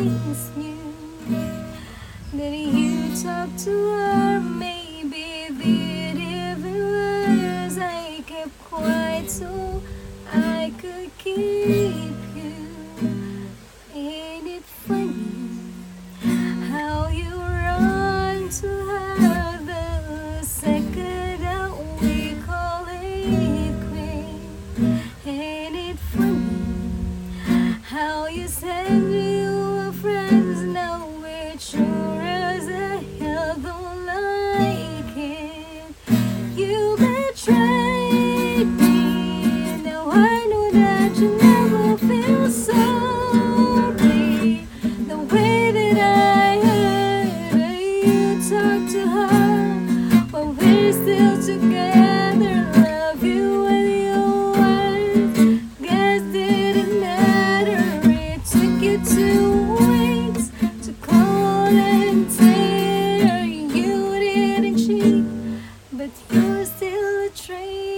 always knew that you talked to her. Maybe the even words I kept quiet so I could keep you. Ain't it funny how you run to her the second that we call it quit? Ain't it funny how you said I know that you never feel sorry. The way that I you talk to her when we're still together. Love you your. Guess didn't matter. It took you two weeks to call and you didn't cheat, but you're still a traitor.